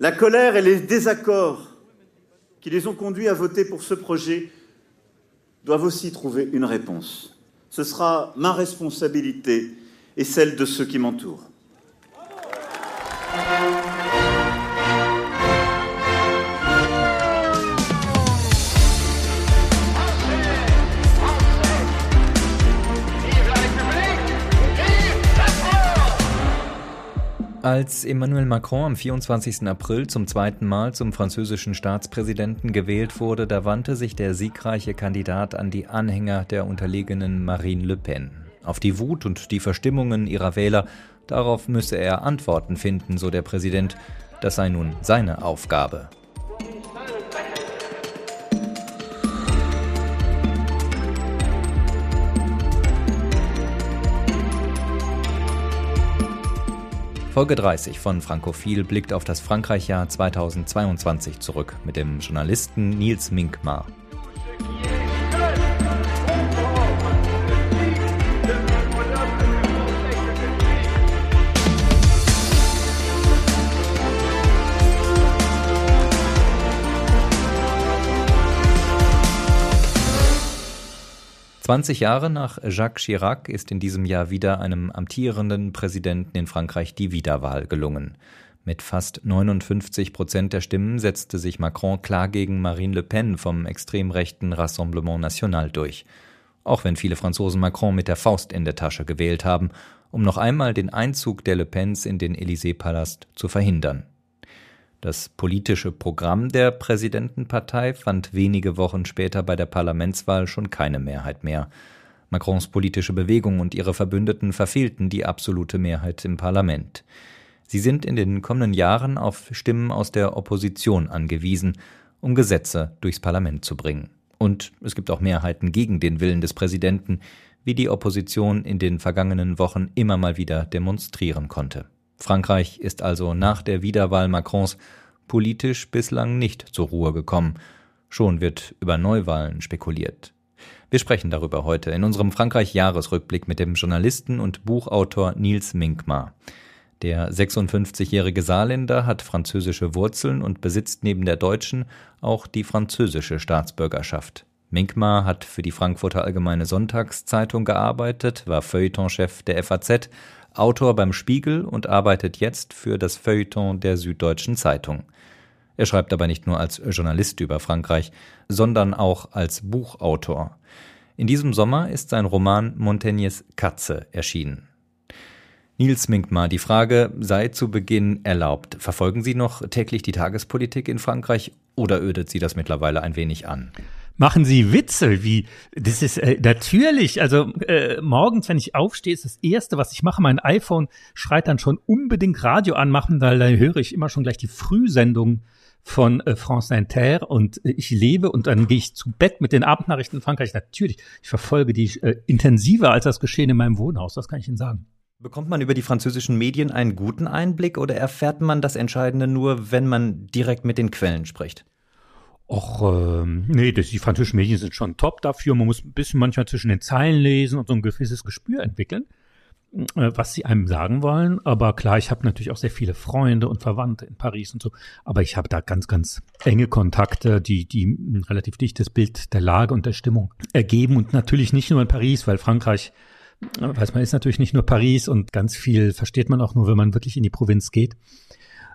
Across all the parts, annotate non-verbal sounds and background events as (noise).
La colère et les désaccords qui les ont conduits à voter pour ce projet doivent aussi trouver une réponse. Ce sera ma responsabilité et celle de ceux qui m'entourent. Als Emmanuel Macron am 24. April zum zweiten Mal zum französischen Staatspräsidenten gewählt wurde, da wandte sich der siegreiche Kandidat an die Anhänger der unterlegenen Marine Le Pen. Auf die Wut und die Verstimmungen ihrer Wähler, darauf müsse er Antworten finden, so der Präsident. Das sei nun seine Aufgabe. Folge 30 von Frankophil blickt auf das Frankreichjahr 2022 zurück mit dem Journalisten Nils Minkmar. 20 Jahre nach Jacques Chirac ist in diesem Jahr wieder einem amtierenden Präsidenten in Frankreich die Wiederwahl gelungen. Mit fast 59 Prozent der Stimmen setzte sich Macron klar gegen Marine Le Pen vom extrem rechten Rassemblement National durch. Auch wenn viele Franzosen Macron mit der Faust in der Tasche gewählt haben, um noch einmal den Einzug der Le Pens in den Élysée-Palast zu verhindern. Das politische Programm der Präsidentenpartei fand wenige Wochen später bei der Parlamentswahl schon keine Mehrheit mehr. Macrons politische Bewegung und ihre Verbündeten verfehlten die absolute Mehrheit im Parlament. Sie sind in den kommenden Jahren auf Stimmen aus der Opposition angewiesen, um Gesetze durchs Parlament zu bringen. Und es gibt auch Mehrheiten gegen den Willen des Präsidenten, wie die Opposition in den vergangenen Wochen immer mal wieder demonstrieren konnte. Frankreich ist also nach der Wiederwahl Macrons politisch bislang nicht zur Ruhe gekommen. Schon wird über Neuwahlen spekuliert. Wir sprechen darüber heute in unserem Frankreich-Jahresrückblick mit dem Journalisten und Buchautor Nils Minkmar. Der 56-jährige Saarländer hat französische Wurzeln und besitzt neben der deutschen auch die französische Staatsbürgerschaft. Minkmar hat für die Frankfurter Allgemeine Sonntagszeitung gearbeitet, war Feuilletonchef der FAZ Autor beim Spiegel und arbeitet jetzt für das Feuilleton der Süddeutschen Zeitung. Er schreibt aber nicht nur als Journalist über Frankreich, sondern auch als Buchautor. In diesem Sommer ist sein Roman Montaignes Katze erschienen. Nils Minkmar, die Frage sei zu Beginn erlaubt. Verfolgen Sie noch täglich die Tagespolitik in Frankreich oder ödet Sie das mittlerweile ein wenig an? Machen Sie Witze, wie, das ist äh, natürlich, also äh, morgens, wenn ich aufstehe, ist das Erste, was ich mache, mein iPhone schreit dann schon unbedingt Radio anmachen, weil da höre ich immer schon gleich die Frühsendung von äh, France Inter und äh, ich lebe und dann gehe ich zu Bett mit den Abendnachrichten in Frankreich. Natürlich, ich verfolge die äh, intensiver als das Geschehen in meinem Wohnhaus, das kann ich Ihnen sagen. Bekommt man über die französischen Medien einen guten Einblick oder erfährt man das Entscheidende nur, wenn man direkt mit den Quellen spricht? Och, ähm, nee, das, die französischen Medien sind schon top dafür. Man muss ein bisschen manchmal zwischen den Zeilen lesen und so ein gewisses Gespür entwickeln, äh, was sie einem sagen wollen. Aber klar, ich habe natürlich auch sehr viele Freunde und Verwandte in Paris und so. Aber ich habe da ganz, ganz enge Kontakte, die, die ein relativ dichtes Bild der Lage und der Stimmung ergeben. Und natürlich nicht nur in Paris, weil Frankreich, äh, weiß man, ist natürlich nicht nur Paris und ganz viel versteht man auch nur, wenn man wirklich in die Provinz geht.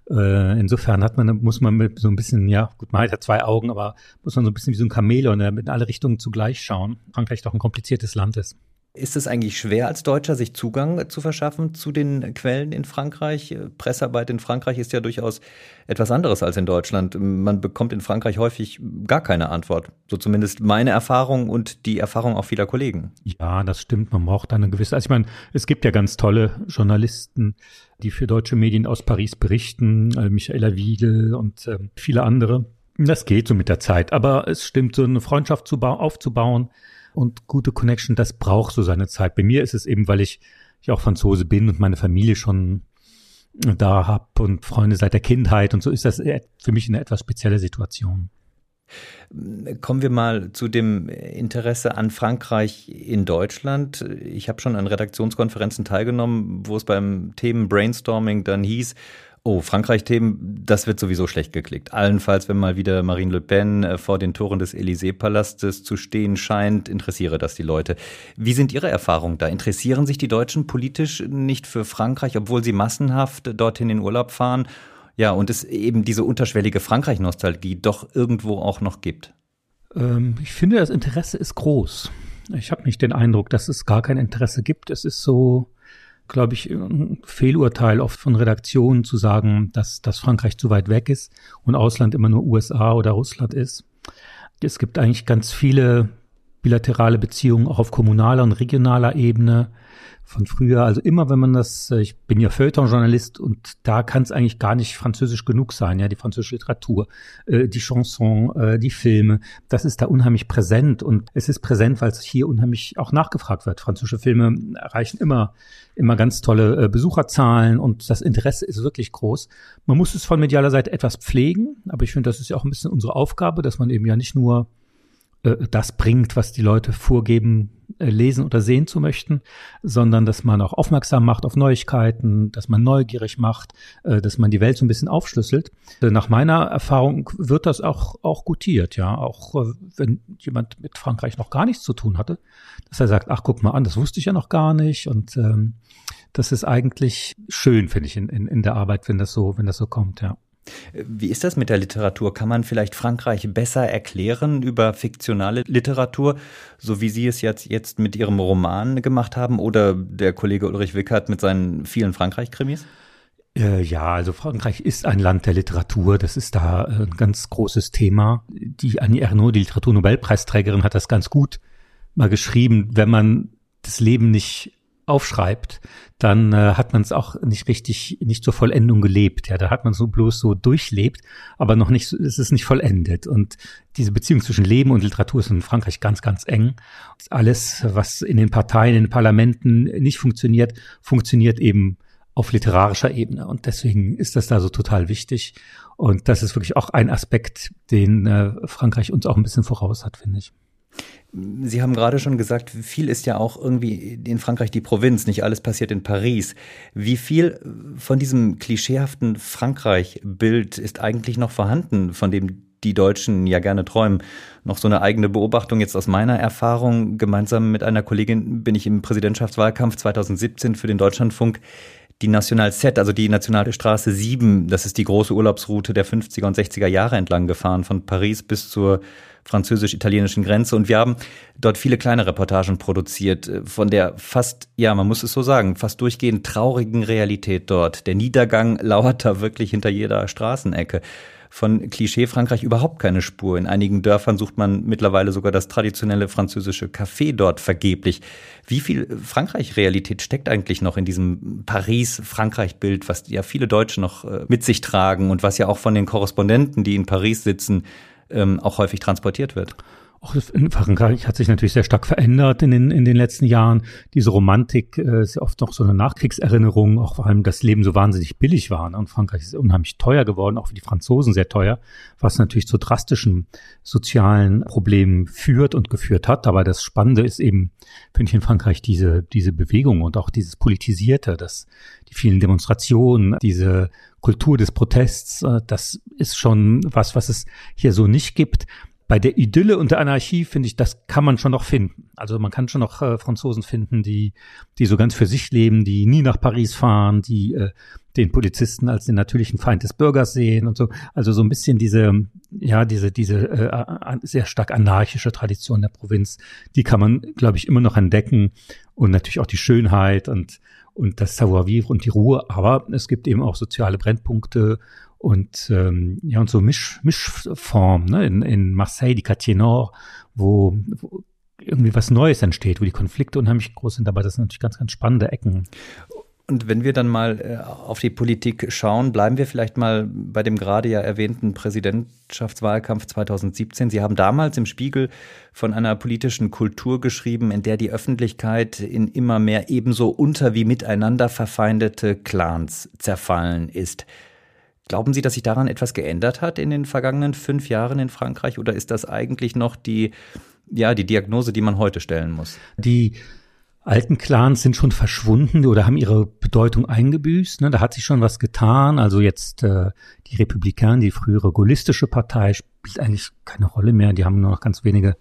Äh, insofern hat man, muss man mit so ein bisschen, ja, gut, man hat ja zwei Augen, aber muss man so ein bisschen wie so ein Chamäleon in alle Richtungen zugleich schauen. Frankreich doch ein kompliziertes Land ist. Ist es eigentlich schwer als Deutscher, sich Zugang zu verschaffen zu den Quellen in Frankreich? Pressearbeit in Frankreich ist ja durchaus etwas anderes als in Deutschland. Man bekommt in Frankreich häufig gar keine Antwort. So zumindest meine Erfahrung und die Erfahrung auch vieler Kollegen. Ja, das stimmt. Man braucht eine gewisse, also ich meine, es gibt ja ganz tolle Journalisten, die für deutsche Medien aus Paris berichten, äh, Michaela Wiedel und äh, viele andere. Das geht so mit der Zeit. Aber es stimmt, so eine Freundschaft zu aufzubauen, und gute Connection, das braucht so seine Zeit. Bei mir ist es eben, weil ich, ich auch Franzose bin und meine Familie schon da hab und Freunde seit der Kindheit und so ist das für mich eine etwas spezielle Situation. Kommen wir mal zu dem Interesse an Frankreich in Deutschland. Ich habe schon an Redaktionskonferenzen teilgenommen, wo es beim Themen Brainstorming dann hieß, Oh, Frankreich-Themen, das wird sowieso schlecht geklickt. Allenfalls, wenn mal wieder Marine Le Pen äh, vor den Toren des Élysée-Palastes zu stehen scheint, interessiere das die Leute. Wie sind Ihre Erfahrungen da? Interessieren sich die Deutschen politisch nicht für Frankreich, obwohl sie massenhaft dorthin in Urlaub fahren? Ja, und es eben diese unterschwellige Frankreich-Nostalgie doch irgendwo auch noch gibt. Ähm, ich finde, das Interesse ist groß. Ich habe nicht den Eindruck, dass es gar kein Interesse gibt. Es ist so, glaube ich, ein Fehlurteil oft von Redaktionen zu sagen, dass, dass Frankreich zu weit weg ist und Ausland immer nur USA oder Russland ist. Es gibt eigentlich ganz viele bilaterale Beziehungen auch auf kommunaler und regionaler Ebene von früher. Also immer, wenn man das, äh, ich bin ja Feuilleton-Journalist und da kann es eigentlich gar nicht französisch genug sein, ja, die französische Literatur, äh, die Chanson, äh, die Filme, das ist da unheimlich präsent und es ist präsent, weil es hier unheimlich auch nachgefragt wird. Französische Filme erreichen immer, immer ganz tolle äh, Besucherzahlen und das Interesse ist wirklich groß. Man muss es von medialer Seite etwas pflegen, aber ich finde, das ist ja auch ein bisschen unsere Aufgabe, dass man eben ja nicht nur äh, das bringt, was die Leute vorgeben, äh, lesen oder sehen zu möchten, sondern dass man auch aufmerksam macht auf Neuigkeiten, dass man neugierig macht, äh, dass man die Welt so ein bisschen aufschlüsselt. Nach meiner Erfahrung wird das auch, auch gutiert, ja. Auch wenn jemand mit Frankreich noch gar nichts zu tun hatte, dass er sagt, ach, guck mal an, das wusste ich ja noch gar nicht. Und ähm, das ist eigentlich schön, finde ich, in, in, in der Arbeit, wenn das so, wenn das so kommt, ja. Wie ist das mit der Literatur? Kann man vielleicht Frankreich besser erklären über fiktionale Literatur, so wie Sie es jetzt, jetzt mit Ihrem Roman gemacht haben oder der Kollege Ulrich Wickert mit seinen vielen Frankreich-Krimis? Äh, ja, also Frankreich ist ein Land der Literatur. Das ist da ein ganz großes Thema. Die Annie Ernaux, die Literaturnobelpreisträgerin, hat das ganz gut mal geschrieben. Wenn man das Leben nicht aufschreibt, dann äh, hat man es auch nicht richtig, nicht zur Vollendung gelebt. Ja, da hat man so bloß so durchlebt, aber noch nicht, es ist nicht vollendet. Und diese Beziehung zwischen Leben und Literatur ist in Frankreich ganz, ganz eng. Alles, was in den Parteien, in den Parlamenten nicht funktioniert, funktioniert eben auf literarischer Ebene. Und deswegen ist das da so total wichtig. Und das ist wirklich auch ein Aspekt, den äh, Frankreich uns auch ein bisschen voraus hat, finde ich. Sie haben gerade schon gesagt, viel ist ja auch irgendwie in Frankreich die Provinz, nicht alles passiert in Paris. Wie viel von diesem klischeehaften Frankreich-Bild ist eigentlich noch vorhanden, von dem die Deutschen ja gerne träumen? Noch so eine eigene Beobachtung jetzt aus meiner Erfahrung. Gemeinsam mit einer Kollegin bin ich im Präsidentschaftswahlkampf 2017 für den Deutschlandfunk die National Z, also die Nationale Straße 7, das ist die große Urlaubsroute der 50er und 60er Jahre entlang gefahren, von Paris bis zur französisch-italienischen Grenze. Und wir haben dort viele kleine Reportagen produziert äh, von der fast, ja, man muss es so sagen, fast durchgehend traurigen Realität dort. Der Niedergang (laughs) lauert da wirklich hinter jeder Straßenecke. Von Klischee Frankreich überhaupt keine Spur. In einigen Dörfern sucht man mittlerweile sogar das traditionelle französische Café dort vergeblich. Wie viel Frankreich-Realität steckt eigentlich noch in diesem Paris-Frankreich-Bild, was ja viele Deutsche noch äh, mit sich tragen und was ja auch von den Korrespondenten, die in Paris sitzen, ähm, auch häufig transportiert wird. Auch in Frankreich hat sich natürlich sehr stark verändert in den, in den letzten Jahren. Diese Romantik äh, ist ja oft noch so eine Nachkriegserinnerung, auch vor allem das Leben so wahnsinnig billig war. Und Frankreich ist unheimlich teuer geworden, auch für die Franzosen sehr teuer, was natürlich zu drastischen sozialen Problemen führt und geführt hat. Aber das Spannende ist eben, finde ich in Frankreich, diese, diese Bewegung und auch dieses Politisierte, das, die vielen Demonstrationen, diese Kultur des Protests, äh, das ist schon was, was es hier so nicht gibt bei der Idylle und der Anarchie finde ich, das kann man schon noch finden. Also man kann schon noch äh, Franzosen finden, die, die so ganz für sich leben, die nie nach Paris fahren, die äh, den Polizisten als den natürlichen Feind des Bürgers sehen und so. Also so ein bisschen diese, ja, diese, diese äh, sehr stark anarchische Tradition der Provinz, die kann man, glaube ich, immer noch entdecken. Und natürlich auch die Schönheit und, und das Savoir-vivre und die Ruhe. Aber es gibt eben auch soziale Brennpunkte und ähm, ja und so Misch, Mischform ne? in, in Marseille, die Quartier Nord, wo, wo irgendwie was Neues entsteht, wo die Konflikte unheimlich groß sind, aber das sind natürlich ganz, ganz spannende Ecken. Und wenn wir dann mal äh, auf die Politik schauen, bleiben wir vielleicht mal bei dem gerade ja erwähnten Präsidentschaftswahlkampf 2017. Sie haben damals im Spiegel von einer politischen Kultur geschrieben, in der die Öffentlichkeit in immer mehr ebenso unter wie miteinander verfeindete Clans zerfallen ist. Glauben Sie, dass sich daran etwas geändert hat in den vergangenen fünf Jahren in Frankreich oder ist das eigentlich noch die, ja, die Diagnose, die man heute stellen muss? Die alten Clans sind schon verschwunden oder haben ihre Bedeutung eingebüßt. Ne? Da hat sich schon was getan. Also jetzt äh, die Republikaner, die frühere gaullistische Partei, spielt eigentlich keine Rolle mehr. Die haben nur noch ganz wenige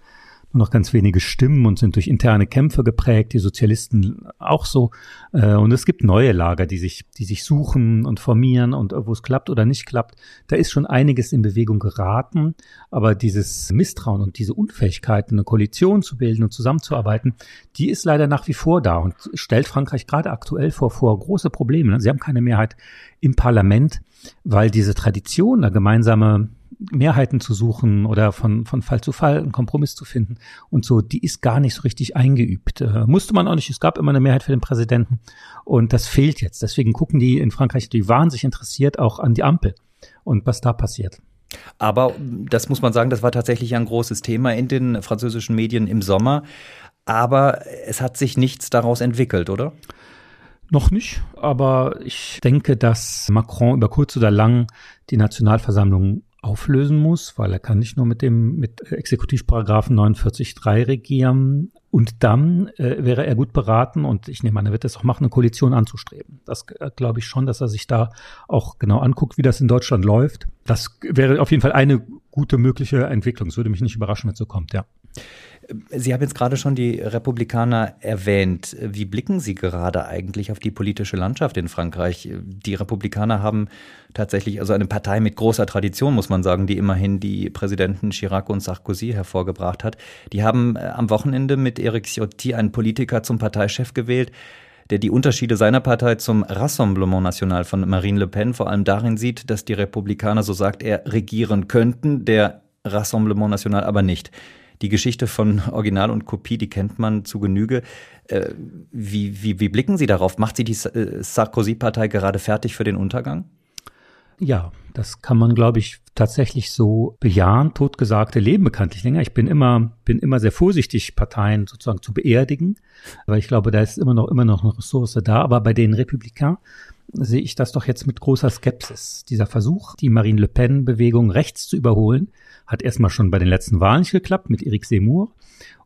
nur noch ganz wenige Stimmen und sind durch interne Kämpfe geprägt, die Sozialisten auch so. Äh, und es gibt neue Lager, die sich, die sich suchen und formieren und wo es klappt oder nicht klappt. Da ist schon einiges in Bewegung geraten, aber dieses Misstrauen und diese Unfähigkeit, eine Koalition zu bilden und zusammenzuarbeiten, die ist leider nach wie vor da und stellt Frankreich gerade aktuell vor, vor große Probleme. Sie haben keine Mehrheit im Parlament, weil diese Tradition, eine gemeinsame Mehrheiten zu suchen oder von, von Fall zu Fall einen Kompromiss zu finden und so, die ist gar nicht so richtig eingeübt. Äh, musste man auch nicht. Es gab immer eine Mehrheit für den Präsidenten und das fehlt jetzt. Deswegen gucken die in Frankreich die wahnsinnig interessiert auch an die Ampel und was da passiert. Aber das muss man sagen, das war tatsächlich ein großes Thema in den französischen Medien im Sommer. Aber es hat sich nichts daraus entwickelt, oder? Noch nicht, aber ich denke, dass Macron über kurz oder lang die Nationalversammlung auflösen muss, weil er kann nicht nur mit dem mit Exekutivparagraphen 49.3 regieren und dann äh, wäre er gut beraten und ich nehme an, er wird das auch machen, eine Koalition anzustreben. Das äh, glaube ich schon, dass er sich da auch genau anguckt, wie das in Deutschland läuft. Das wäre auf jeden Fall eine gute mögliche Entwicklung. Es würde mich nicht überraschen, wenn es so kommt, ja. Sie haben jetzt gerade schon die Republikaner erwähnt. Wie blicken Sie gerade eigentlich auf die politische Landschaft in Frankreich? Die Republikaner haben tatsächlich also eine Partei mit großer Tradition, muss man sagen, die immerhin die Präsidenten Chirac und Sarkozy hervorgebracht hat. Die haben äh, am Wochenende mit Eric Ciotti einen Politiker zum Parteichef gewählt, der die Unterschiede seiner Partei zum Rassemblement National von Marine Le Pen vor allem darin sieht, dass die Republikaner, so sagt er, regieren könnten, der Rassemblement National aber nicht. Die Geschichte von Original und Kopie, die kennt man zu Genüge. Äh, wie, wie, wie blicken Sie darauf? Macht Sie die äh, Sarkozy-Partei gerade fertig für den Untergang? Ja, das kann man, glaube ich, tatsächlich so bejahen. Totgesagte leben bekanntlich länger. Ich bin immer, bin immer sehr vorsichtig, Parteien sozusagen zu beerdigen, weil ich glaube, da ist immer noch, immer noch eine Ressource da. Aber bei den Republikanern sehe ich das doch jetzt mit großer Skepsis. Dieser Versuch, die Marine Le Pen-Bewegung rechts zu überholen, hat erstmal schon bei den letzten Wahlen nicht geklappt mit Eric Seymour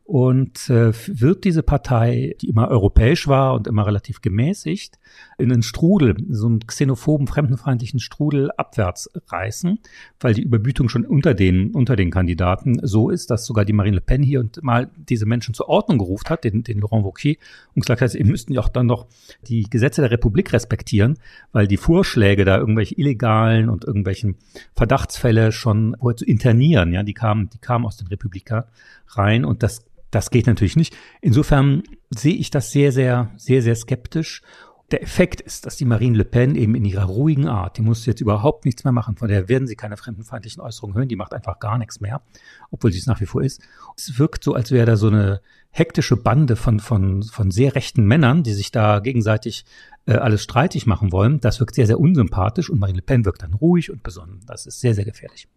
und äh, wird diese Partei, die immer europäisch war und immer relativ gemäßigt, in einen Strudel, so einen xenophoben, fremdenfeindlichen Strudel abwärts reißen, weil die Überbütung schon unter den, unter den Kandidaten so ist, dass sogar die Marine Le Pen hier und mal diese Menschen zur Ordnung gerufen hat, den, den Laurent Wauquiez, und gesagt hat, ihr müssten ja auch dann noch die Gesetze der Republik respektieren, weil die Vorschläge da irgendwelche illegalen und irgendwelchen Verdachtsfälle schon zu internieren, ja, die kamen, die kamen aus den Republika rein und das das geht natürlich nicht. Insofern sehe ich das sehr, sehr, sehr, sehr skeptisch. Der Effekt ist, dass die Marine Le Pen eben in ihrer ruhigen Art, die muss jetzt überhaupt nichts mehr machen, von der werden sie keine fremdenfeindlichen Äußerungen hören, die macht einfach gar nichts mehr, obwohl sie es nach wie vor ist. Es wirkt so, als wäre da so eine hektische Bande von, von, von sehr rechten Männern, die sich da gegenseitig äh, alles streitig machen wollen. Das wirkt sehr, sehr unsympathisch und Marine Le Pen wirkt dann ruhig und besonnen. Das ist sehr, sehr gefährlich.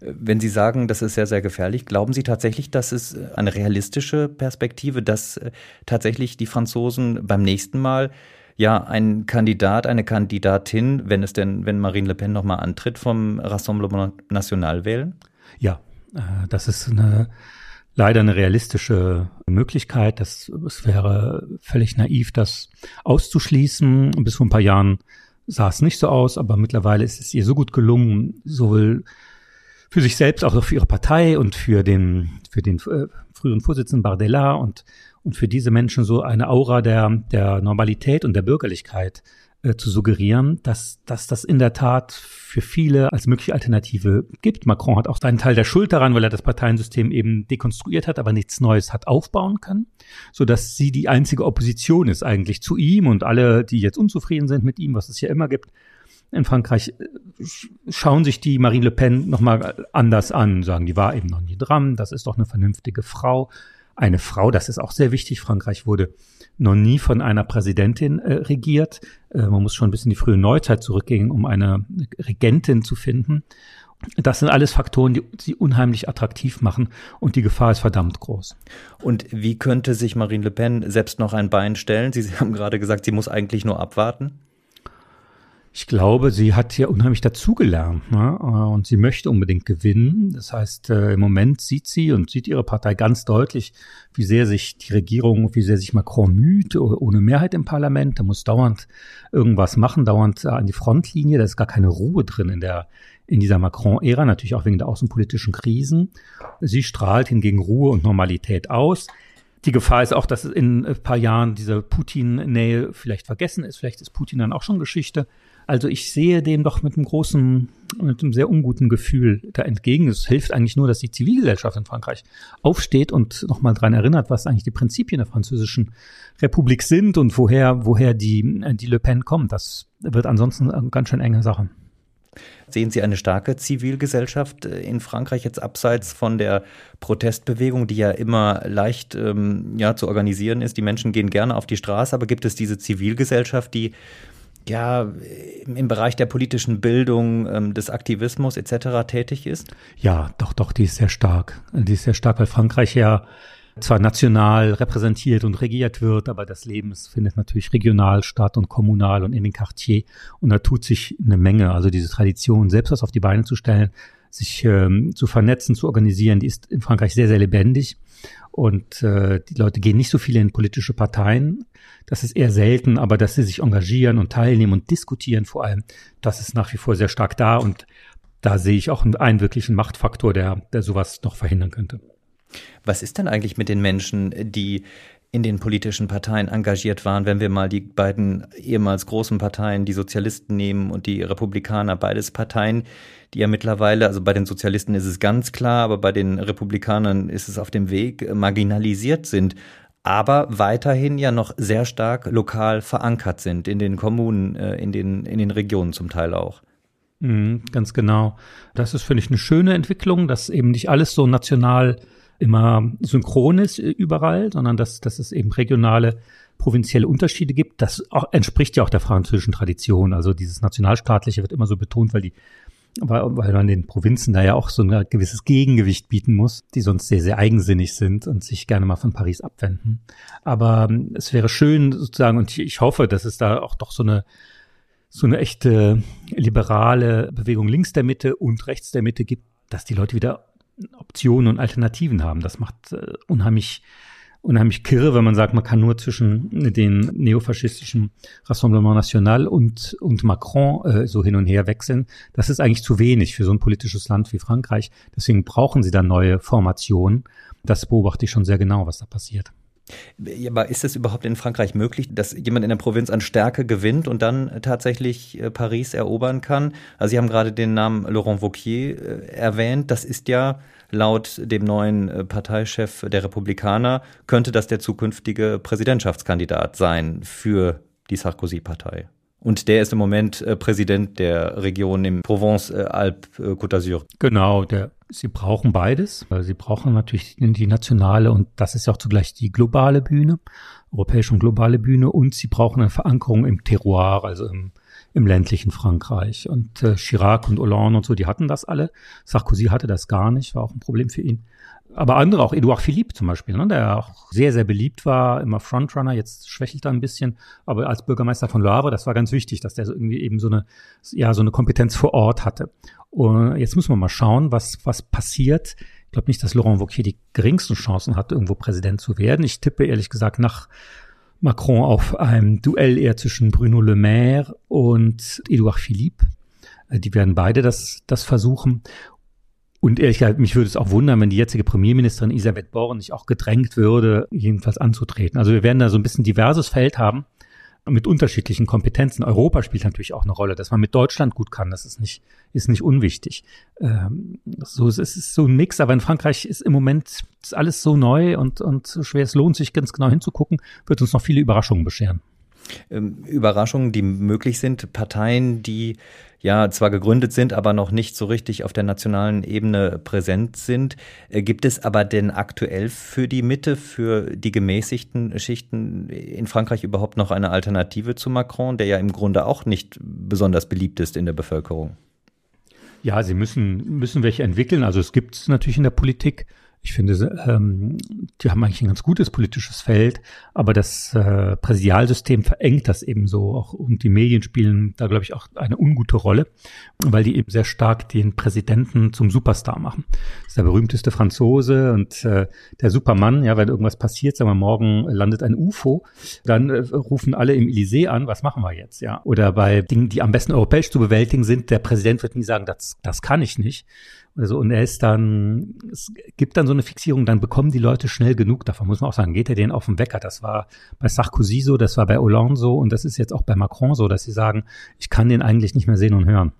Wenn Sie sagen, das ist sehr, sehr gefährlich, glauben Sie tatsächlich, dass es eine realistische Perspektive, dass äh, tatsächlich die Franzosen beim nächsten Mal ja einen Kandidat, eine Kandidatin, wenn es denn, wenn Marine Le Pen nochmal antritt, vom Rassemblement National wählen? Ja, äh, das ist eine leider eine realistische Möglichkeit. Das, es wäre völlig naiv, das auszuschließen. Bis vor ein paar Jahren sah es nicht so aus, aber mittlerweile ist es ihr so gut gelungen, sowohl für sich selbst, auch für ihre Partei und für den, für den äh, früheren Vorsitzenden Bardella und, und für diese Menschen so eine Aura der, der Normalität und der Bürgerlichkeit äh, zu suggerieren, dass, dass das in der Tat für viele als mögliche Alternative gibt. Macron hat auch seinen Teil der Schuld daran, weil er das Parteiensystem eben dekonstruiert hat, aber nichts Neues hat aufbauen können, so dass sie die einzige Opposition ist eigentlich zu ihm und alle, die jetzt unzufrieden sind mit ihm, was es ja immer gibt, in Frankreich äh, schauen sich die Marine Le Pen nochmal anders an, sagen, die war eben noch nie dran, das ist doch eine vernünftige Frau. Eine Frau, das ist auch sehr wichtig, Frankreich wurde noch nie von einer Präsidentin äh, regiert. Äh, man muss schon ein bisschen in die frühe Neuzeit zurückgehen, um eine Regentin zu finden. Das sind alles Faktoren, die sie unheimlich attraktiv machen und die Gefahr ist verdammt groß. Und wie könnte sich Marine Le Pen selbst noch ein Bein stellen? Sie haben gerade gesagt, sie muss eigentlich nur abwarten. Ich glaube, sie hat ja unheimlich dazugelernt ne? und sie möchte unbedingt gewinnen. Das heißt, äh, im Moment sieht sie und sieht ihre Partei ganz deutlich, wie sehr sich die Regierung, wie sehr sich Macron müht, ohne Mehrheit im Parlament. Da muss dauernd irgendwas machen, dauernd an die Frontlinie. Da ist gar keine Ruhe drin in der in dieser Macron-Ära, natürlich auch wegen der außenpolitischen Krisen. Sie strahlt hingegen Ruhe und Normalität aus. Die Gefahr ist auch, dass in ein paar Jahren diese Putin-Nähe vielleicht vergessen ist. Vielleicht ist Putin dann auch schon Geschichte. Also ich sehe dem doch mit einem großen, mit einem sehr unguten Gefühl da entgegen. Es hilft eigentlich nur, dass die Zivilgesellschaft in Frankreich aufsteht und nochmal dran erinnert, was eigentlich die Prinzipien der französischen Republik sind und woher, woher die, die Le Pen kommt. Das wird ansonsten eine ganz schön enge Sache. Sehen Sie eine starke Zivilgesellschaft äh, in Frankreich jetzt abseits von der Protestbewegung, die ja immer leicht ähm, ja, zu organisieren ist? Die Menschen gehen gerne auf die Straße, aber gibt es diese Zivilgesellschaft, die ja, im Bereich der politischen Bildung, ähm, des Aktivismus etc. tätig ist? Ja, doch, doch, die ist sehr stark. Die ist sehr stark, weil Frankreich ja zwar national repräsentiert und regiert wird, aber das Leben findet natürlich regional statt und kommunal und in den Quartier. Und da tut sich eine Menge. Also diese Tradition, selbst was auf die Beine zu stellen, sich ähm, zu vernetzen, zu organisieren, die ist in Frankreich sehr, sehr lebendig. Und äh, die Leute gehen nicht so viele in politische Parteien. Das ist eher selten, aber dass sie sich engagieren und teilnehmen und diskutieren vor allem, das ist nach wie vor sehr stark da. Und da sehe ich auch einen wirklichen Machtfaktor, der, der sowas noch verhindern könnte. Was ist denn eigentlich mit den Menschen, die in den politischen Parteien engagiert waren, wenn wir mal die beiden ehemals großen Parteien, die Sozialisten nehmen und die Republikaner, beides Parteien, die ja mittlerweile, also bei den Sozialisten ist es ganz klar, aber bei den Republikanern ist es auf dem Weg, äh, marginalisiert sind, aber weiterhin ja noch sehr stark lokal verankert sind, in den Kommunen, äh, in den, in den Regionen zum Teil auch. Mhm, ganz genau. Das ist, finde ich, eine schöne Entwicklung, dass eben nicht alles so national immer synchron ist äh, überall, sondern dass, dass es eben regionale provinzielle Unterschiede gibt. Das auch, entspricht ja auch der französischen Tradition. Also dieses Nationalstaatliche wird immer so betont, weil die weil, weil man den Provinzen da ja auch so ein gewisses Gegengewicht bieten muss, die sonst sehr, sehr eigensinnig sind und sich gerne mal von Paris abwenden. Aber ähm, es wäre schön sozusagen, und ich hoffe, dass es da auch doch so eine so eine echte liberale Bewegung links der Mitte und rechts der Mitte gibt, dass die Leute wieder Optionen und Alternativen haben. Das macht äh, unheimlich unheimlich kirre, wenn man sagt, man kann nur zwischen den neofaschistischen Rassemblement National und, und Macron äh, so hin und her wechseln. Das ist eigentlich zu wenig für so ein politisches Land wie Frankreich. Deswegen brauchen sie dann neue Formationen. Das beobachte ich schon sehr genau, was da passiert. Aber ist es überhaupt in Frankreich möglich, dass jemand in der Provinz an Stärke gewinnt und dann tatsächlich äh, Paris erobern kann? Also Sie haben gerade den Namen Laurent Wauquiez äh, erwähnt. Das ist ja laut dem neuen äh, Parteichef der Republikaner, könnte das der zukünftige Präsidentschaftskandidat sein für die Sarkozy-Partei. Und der ist im Moment äh, Präsident der Region im Provence-Alpes-Côte d'Azur. Genau, der, sie brauchen beides. Sie brauchen natürlich die nationale und das ist ja auch zugleich die globale Bühne, europäische und globale Bühne. Und sie brauchen eine Verankerung im Terroir, also im, im ländlichen Frankreich. Und äh, Chirac und Hollande und so, die hatten das alle. Sarkozy hatte das gar nicht, war auch ein Problem für ihn aber andere, auch Edouard Philippe zum Beispiel, ne, der auch sehr, sehr beliebt war, immer Frontrunner, jetzt schwächelt er ein bisschen, aber als Bürgermeister von Havre, das war ganz wichtig, dass der irgendwie eben so eine, ja, so eine Kompetenz vor Ort hatte. Und jetzt müssen wir mal schauen, was, was passiert. Ich glaube nicht, dass Laurent Wauquiez die geringsten Chancen hat, irgendwo Präsident zu werden. Ich tippe ehrlich gesagt nach Macron auf ein Duell eher zwischen Bruno Le Maire und Edouard Philippe. Die werden beide das, das versuchen. Und ehrlich gesagt, mich würde es auch wundern, wenn die jetzige Premierministerin Elisabeth Born nicht auch gedrängt würde, jedenfalls anzutreten. Also wir werden da so ein bisschen diverses Feld haben mit unterschiedlichen Kompetenzen. Europa spielt natürlich auch eine Rolle, dass man mit Deutschland gut kann. Das ist nicht, ist nicht unwichtig. Ähm, so, es ist so ein Mix, aber in Frankreich ist im Moment ist alles so neu und, und so schwer. Es lohnt sich ganz genau hinzugucken, wird uns noch viele Überraschungen bescheren. Ähm, Überraschungen, die möglich sind, Parteien, die ja zwar gegründet sind, aber noch nicht so richtig auf der nationalen Ebene präsent sind. Äh, gibt es aber denn aktuell für die Mitte, für die gemäßigten Schichten in Frankreich überhaupt noch eine Alternative zu Macron, der ja im Grunde auch nicht besonders beliebt ist in der Bevölkerung? Ja, sie müssen, müssen welche entwickeln. Also es gibt es natürlich in der Politik. Ich finde, ähm, die haben eigentlich ein ganz gutes politisches Feld, aber das äh, Präsidialsystem verengt das eben so auch und die Medien spielen da, glaube ich, auch eine ungute Rolle, weil die eben sehr stark den Präsidenten zum Superstar machen. Das ist der berühmteste Franzose und äh, der Supermann, ja, wenn irgendwas passiert, sagen wir morgen landet ein UFO, dann äh, rufen alle im Elysée an, was machen wir jetzt, ja? Oder bei Dingen, die am besten europäisch zu bewältigen sind, der Präsident wird nie sagen, das, das kann ich nicht. Also, und er ist dann, es gibt dann so eine Fixierung, dann bekommen die Leute schnell genug davon, muss man auch sagen, geht er denen auf den Wecker. Das war bei Sarkozy so, das war bei Hollande so und das ist jetzt auch bei Macron so, dass sie sagen, ich kann den eigentlich nicht mehr sehen und hören.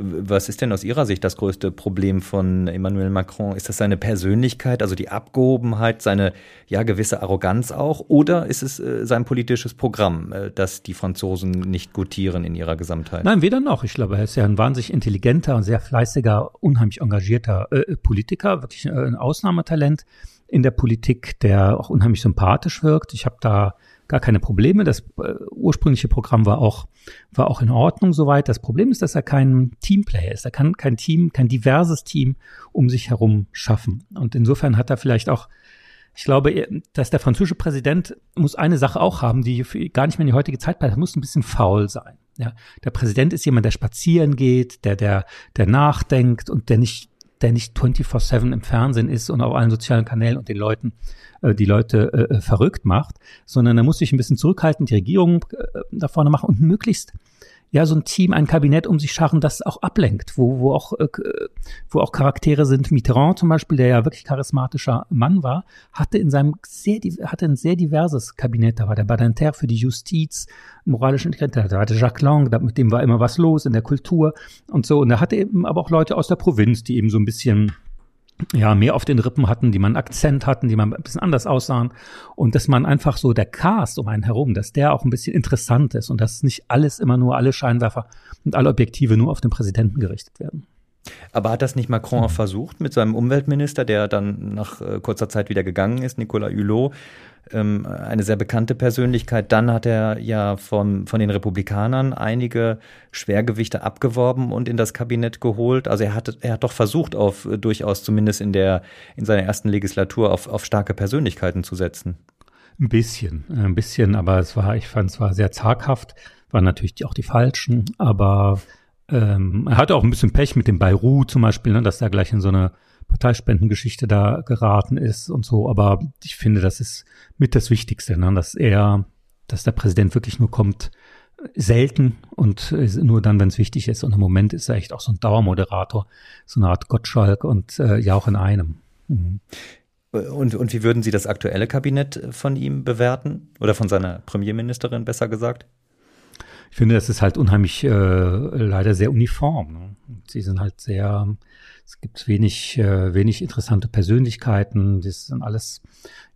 Was ist denn aus Ihrer Sicht das größte Problem von Emmanuel Macron? Ist das seine Persönlichkeit, also die Abgehobenheit, seine ja gewisse Arroganz auch, oder ist es äh, sein politisches Programm, äh, das die Franzosen nicht gutieren in ihrer Gesamtheit? Nein, weder noch. Ich glaube, er ist ja ein wahnsinnig intelligenter und sehr fleißiger, unheimlich engagierter äh, Politiker, wirklich äh, ein Ausnahmetalent in der Politik, der auch unheimlich sympathisch wirkt. Ich habe da gar keine Probleme. Das äh, ursprüngliche Programm war auch, war auch in Ordnung soweit. Das Problem ist, dass er kein Teamplayer ist. Er kann kein Team, kein diverses Team um sich herum schaffen. Und insofern hat er vielleicht auch ich glaube, dass der französische Präsident muss eine Sache auch haben, die gar nicht mehr in die heutige Zeit passt. Er muss ein bisschen faul sein. Ja, der Präsident ist jemand, der spazieren geht, der, der, der nachdenkt und der nicht der nicht 24-7 im Fernsehen ist und auf allen sozialen Kanälen und den Leuten, äh, die Leute äh, äh, verrückt macht, sondern er muss sich ein bisschen zurückhalten, die Regierung äh, da vorne machen und möglichst ja so ein Team, ein Kabinett um sich scharren, das auch ablenkt, wo, wo auch, äh, wo auch Charaktere sind. Mitterrand zum Beispiel, der ja wirklich charismatischer Mann war, hatte in seinem sehr, hatte ein sehr diverses Kabinett. Da war der Badinter für die Justiz, moralische Integrität, da hatte Jacques Lang, mit dem war immer was los in der Kultur und so. Und er hatte eben aber auch Leute aus der Provinz, die eben so ein bisschen ja, mehr auf den Rippen hatten, die man Akzent hatten, die man ein bisschen anders aussahen und dass man einfach so der Cast um einen herum, dass der auch ein bisschen interessant ist und dass nicht alles immer nur alle Scheinwerfer und alle Objektive nur auf den Präsidenten gerichtet werden. Aber hat das nicht Macron auch versucht mit seinem Umweltminister, der dann nach äh, kurzer Zeit wieder gegangen ist, Nicolas Hulot, ähm, eine sehr bekannte Persönlichkeit. Dann hat er ja von, von den Republikanern einige Schwergewichte abgeworben und in das Kabinett geholt. Also er hat, er hat doch versucht, auf äh, durchaus zumindest in der, in seiner ersten Legislatur auf, auf starke Persönlichkeiten zu setzen. Ein bisschen, ein bisschen, aber es war, ich fand es war sehr zaghaft, waren natürlich auch die falschen, aber ähm, er hatte auch ein bisschen Pech mit dem Beirut zum Beispiel, ne, dass er gleich in so eine Parteispendengeschichte da geraten ist und so. Aber ich finde, das ist mit das Wichtigste, ne? dass er, dass der Präsident wirklich nur kommt, selten und nur dann, wenn es wichtig ist. Und im Moment ist er echt auch so ein Dauermoderator, so eine Art Gottschalk und äh, ja auch in einem. Mhm. Und, und wie würden Sie das aktuelle Kabinett von ihm bewerten? Oder von seiner Premierministerin besser gesagt? Ich finde, das ist halt unheimlich äh, leider sehr uniform. Ne? Sie sind halt sehr es gibt wenig, äh, wenig interessante Persönlichkeiten. Das sind alles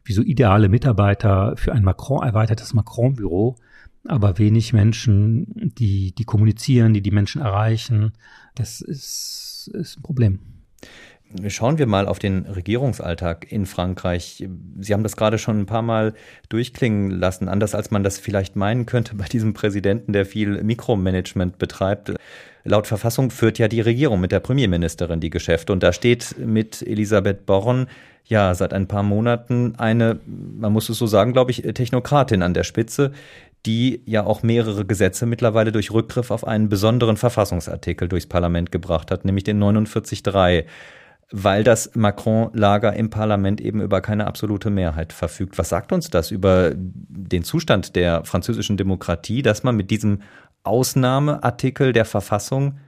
wie so ideale Mitarbeiter für ein Macron erweitertes Macron-Büro, aber wenig Menschen, die, die kommunizieren, die die Menschen erreichen. Das ist, ist ein Problem. Schauen wir mal auf den Regierungsalltag in Frankreich. Sie haben das gerade schon ein paar Mal durchklingen lassen, anders als man das vielleicht meinen könnte bei diesem Präsidenten, der viel Mikromanagement betreibt. Laut Verfassung führt ja die Regierung mit der Premierministerin die Geschäfte und da steht mit Elisabeth Born ja seit ein paar Monaten eine, man muss es so sagen, glaube ich, Technokratin an der Spitze, die ja auch mehrere Gesetze mittlerweile durch Rückgriff auf einen besonderen Verfassungsartikel durchs Parlament gebracht hat, nämlich den 49.3 weil das Macron-Lager im Parlament eben über keine absolute Mehrheit verfügt. Was sagt uns das über den Zustand der französischen Demokratie, dass man mit diesem Ausnahmeartikel der Verfassung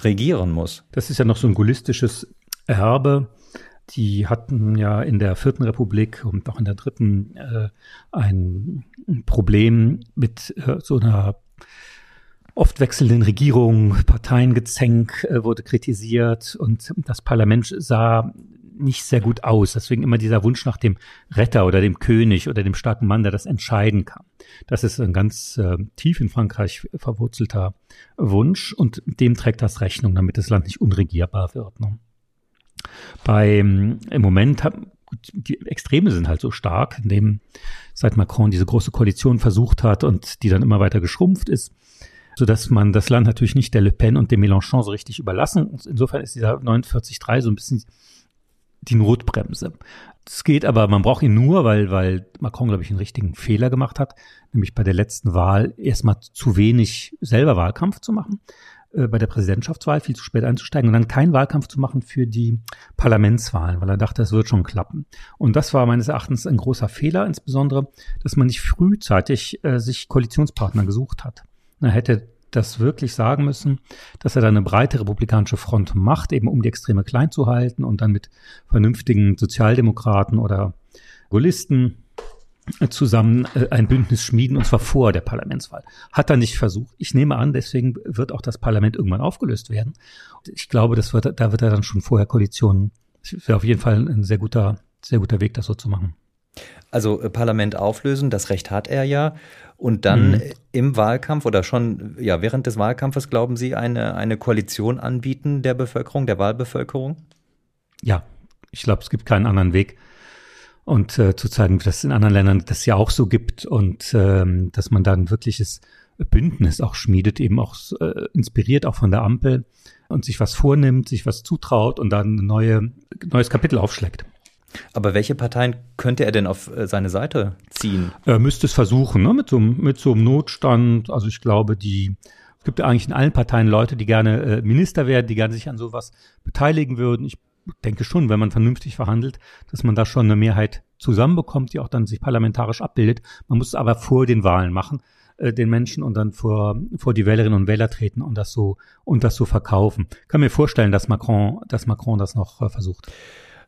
regieren muss? Das ist ja noch so ein gaullistisches Erbe. Die hatten ja in der vierten Republik und auch in der dritten äh, ein Problem mit äh, so einer oft wechselnden Regierungen, Parteiengezänk äh, wurde kritisiert und das Parlament sah nicht sehr gut aus. Deswegen immer dieser Wunsch nach dem Retter oder dem König oder dem starken Mann, der das entscheiden kann. Das ist ein ganz äh, tief in Frankreich verwurzelter Wunsch und dem trägt das Rechnung, damit das Land nicht unregierbar wird. Ne? Bei, im Moment haben, die Extreme sind halt so stark, indem seit Macron diese große Koalition versucht hat und die dann immer weiter geschrumpft ist, so dass man das Land natürlich nicht der Le Pen und dem Mélenchon so richtig überlassen. Insofern ist dieser 49.3 so ein bisschen die Notbremse. Es geht aber, man braucht ihn nur, weil, weil Macron, glaube ich, einen richtigen Fehler gemacht hat, nämlich bei der letzten Wahl erstmal zu wenig selber Wahlkampf zu machen, äh, bei der Präsidentschaftswahl viel zu spät einzusteigen und dann keinen Wahlkampf zu machen für die Parlamentswahlen, weil er dachte, es wird schon klappen. Und das war meines Erachtens ein großer Fehler, insbesondere, dass man nicht frühzeitig äh, sich Koalitionspartner gesucht hat. Er hätte das wirklich sagen müssen, dass er da eine breite republikanische Front macht, eben um die Extreme klein zu halten und dann mit vernünftigen Sozialdemokraten oder Gaullisten zusammen äh, ein Bündnis schmieden, und zwar vor der Parlamentswahl. Hat er nicht versucht. Ich nehme an, deswegen wird auch das Parlament irgendwann aufgelöst werden. Ich glaube, das wird, da wird er dann schon vorher Koalitionen. Das wäre auf jeden Fall ein sehr guter, sehr guter Weg, das so zu machen. Also äh, Parlament auflösen, das Recht hat er ja. Und dann mhm. im Wahlkampf oder schon ja während des Wahlkampfes, glauben Sie, eine, eine Koalition anbieten der Bevölkerung, der Wahlbevölkerung? Ja, ich glaube, es gibt keinen anderen Weg. Und äh, zu zeigen, dass es in anderen Ländern das ja auch so gibt und ähm, dass man dann wirkliches Bündnis auch schmiedet, eben auch äh, inspiriert auch von der Ampel und sich was vornimmt, sich was zutraut und dann ein neue, neues Kapitel aufschlägt. Aber welche Parteien könnte er denn auf äh, seine Seite ziehen? Er müsste es versuchen, ne? mit, so, mit so einem Notstand. Also ich glaube, die, es gibt ja eigentlich in allen Parteien Leute, die gerne äh, Minister werden, die gerne sich an sowas beteiligen würden. Ich denke schon, wenn man vernünftig verhandelt, dass man da schon eine Mehrheit zusammenbekommt, die auch dann sich parlamentarisch abbildet. Man muss es aber vor den Wahlen machen, äh, den Menschen und dann vor, vor die Wählerinnen und Wähler treten und das so, und das so verkaufen. Ich kann mir vorstellen, dass Macron, dass Macron das noch äh, versucht.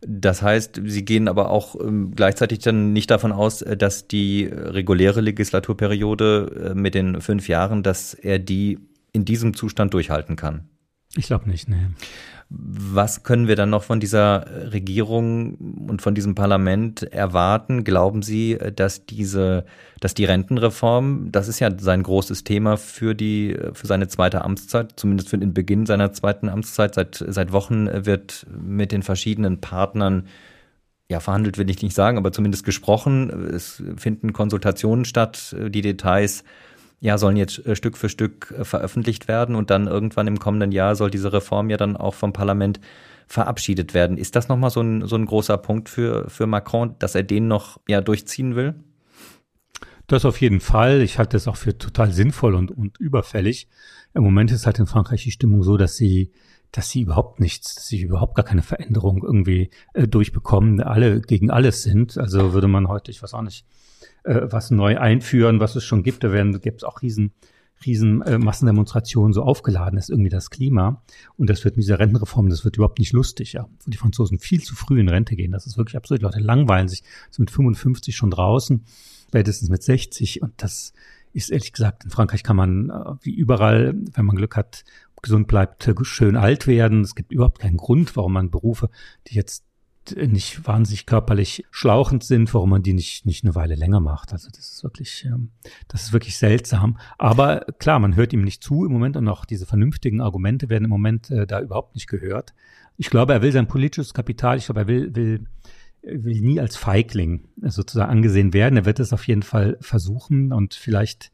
Das heißt, Sie gehen aber auch ähm, gleichzeitig dann nicht davon aus, äh, dass die reguläre Legislaturperiode äh, mit den fünf Jahren, dass er die in diesem Zustand durchhalten kann. Ich glaube nicht, nee. Was können wir dann noch von dieser Regierung und von diesem Parlament erwarten? Glauben Sie, dass diese, dass die Rentenreform, das ist ja sein großes Thema für die, für seine zweite Amtszeit, zumindest für den Beginn seiner zweiten Amtszeit. Seit, seit Wochen wird mit den verschiedenen Partnern ja, verhandelt will ich nicht sagen, aber zumindest gesprochen. Es finden Konsultationen statt. Die Details ja, sollen jetzt äh, Stück für Stück äh, veröffentlicht werden und dann irgendwann im kommenden Jahr soll diese Reform ja dann auch vom Parlament verabschiedet werden. Ist das nochmal so ein, so ein großer Punkt für, für Macron, dass er den noch ja durchziehen will? Das auf jeden Fall. Ich halte das auch für total sinnvoll und, und überfällig. Im Moment ist halt in Frankreich die Stimmung so, dass sie, dass sie überhaupt nichts, dass sie überhaupt gar keine Veränderung irgendwie äh, durchbekommen, alle gegen alles sind. Also würde man heute, ich weiß auch nicht, äh, was neu einführen, was es schon gibt. Da werden gibt es auch riesen riesen äh, Massendemonstrationen so aufgeladen ist irgendwie das Klima und das wird mit dieser Rentenreform, das wird überhaupt nicht lustig, ja. Wo die Franzosen viel zu früh in Rente gehen, das ist wirklich absurd. Die Leute langweilen sich, sind mit 55 schon draußen, spätestens mit 60 und das ist ehrlich gesagt, in Frankreich kann man äh, wie überall, wenn man Glück hat, gesund bleibt, äh, schön alt werden. Es gibt überhaupt keinen Grund, warum man Berufe, die jetzt nicht wahnsinnig körperlich schlauchend sind, warum man die nicht, nicht eine Weile länger macht. Also das ist wirklich, ähm, das ist wirklich seltsam. Aber klar, man hört ihm nicht zu im Moment und auch diese vernünftigen Argumente werden im Moment äh, da überhaupt nicht gehört. Ich glaube, er will sein politisches Kapital, ich glaube, er will, will, will nie als Feigling sozusagen angesehen werden. Er wird es auf jeden Fall versuchen und vielleicht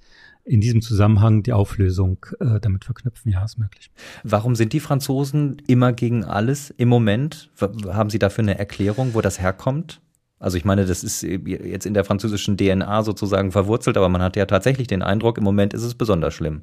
in diesem Zusammenhang die Auflösung äh, damit verknüpfen. Ja, ist möglich. Warum sind die Franzosen immer gegen alles im Moment? Haben Sie dafür eine Erklärung, wo das herkommt? Also ich meine, das ist jetzt in der französischen DNA sozusagen verwurzelt, aber man hat ja tatsächlich den Eindruck, im Moment ist es besonders schlimm.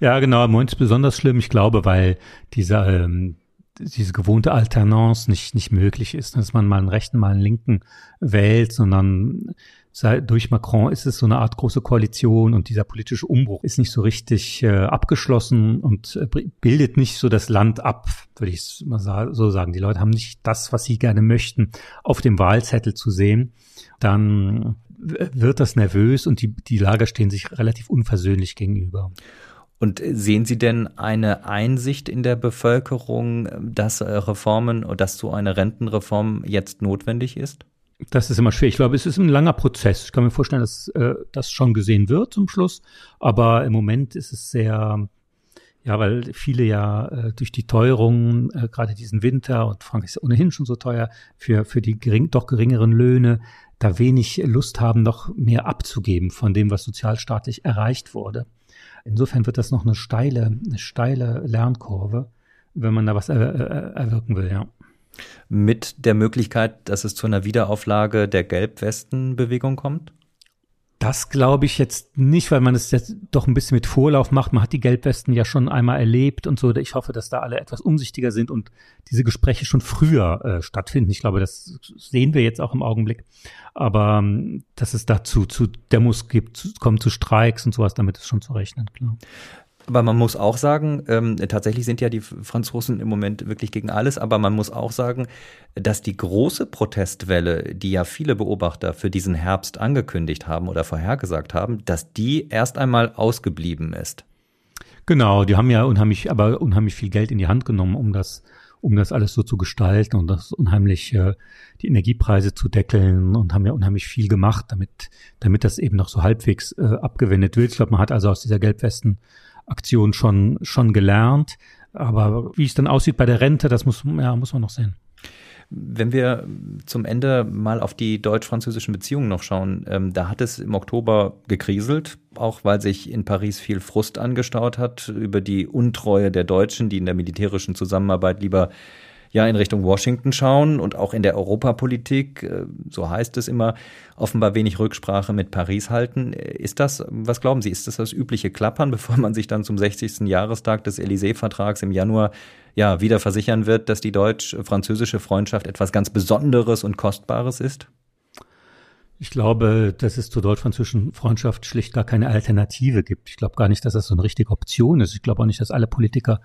Ja, genau, im Moment ist es besonders schlimm. Ich glaube, weil dieser ähm, diese gewohnte Alternance nicht, nicht möglich ist, dass man mal einen rechten, mal einen linken wählt, sondern seit, durch Macron ist es so eine Art große Koalition und dieser politische Umbruch ist nicht so richtig äh, abgeschlossen und äh, bildet nicht so das Land ab, würde ich mal so sagen. Die Leute haben nicht das, was sie gerne möchten, auf dem Wahlzettel zu sehen. Dann wird das nervös und die, die Lager stehen sich relativ unversöhnlich gegenüber. Und sehen Sie denn eine Einsicht in der Bevölkerung, dass äh, Reformen dass so eine Rentenreform jetzt notwendig ist? Das ist immer schwer. Ich glaube, es ist ein langer Prozess. Ich kann mir vorstellen, dass äh, das schon gesehen wird zum Schluss. Aber im Moment ist es sehr, ja, weil viele ja äh, durch die Teuerung, äh, gerade diesen Winter, und Frankreich ist ja ohnehin schon so teuer, für, für die gering, doch geringeren Löhne, da wenig Lust haben, noch mehr abzugeben von dem, was sozialstaatlich erreicht wurde. Insofern wird das noch eine steile, eine steile Lernkurve, wenn man da was er, er, erwirken will, ja. Mit der Möglichkeit, dass es zu einer Wiederauflage der Gelbwestenbewegung kommt? Das glaube ich jetzt nicht, weil man es jetzt doch ein bisschen mit Vorlauf macht. Man hat die Gelbwesten ja schon einmal erlebt und so. Ich hoffe, dass da alle etwas umsichtiger sind und diese Gespräche schon früher äh, stattfinden. Ich glaube, das sehen wir jetzt auch im Augenblick. Aber ähm, dass es dazu zu Demos gibt, zu, kommt zu Streiks und sowas, damit ist schon zu rechnen, klar. Aber man muss auch sagen, ähm, tatsächlich sind ja die Franzosen im Moment wirklich gegen alles, aber man muss auch sagen, dass die große Protestwelle, die ja viele Beobachter für diesen Herbst angekündigt haben oder vorhergesagt haben, dass die erst einmal ausgeblieben ist. Genau, die haben ja unheimlich, aber unheimlich viel Geld in die Hand genommen, um das, um das alles so zu gestalten und das unheimlich äh, die Energiepreise zu deckeln und haben ja unheimlich viel gemacht, damit, damit das eben noch so halbwegs äh, abgewendet wird. Ich glaube, man hat also aus dieser Gelbwesten Aktion schon, schon gelernt. Aber wie es dann aussieht bei der Rente, das muss, ja, muss man noch sehen. Wenn wir zum Ende mal auf die deutsch-französischen Beziehungen noch schauen, ähm, da hat es im Oktober gekriselt, auch weil sich in Paris viel Frust angestaut hat über die Untreue der Deutschen, die in der militärischen Zusammenarbeit lieber ja in Richtung Washington schauen und auch in der Europapolitik, äh, so heißt es immer, offenbar wenig Rücksprache mit Paris halten. Ist das, was glauben Sie, ist das das übliche Klappern, (laughs) bevor man sich dann zum 60. Jahrestag des Élysée-Vertrags im Januar ja wieder versichern wird, dass die deutsch-französische Freundschaft etwas ganz Besonderes und Kostbares ist? Ich glaube, dass es zur deutsch-französischen Freundschaft schlicht gar keine Alternative gibt. Ich glaube gar nicht, dass das so eine richtige Option ist. Ich glaube auch nicht, dass alle Politiker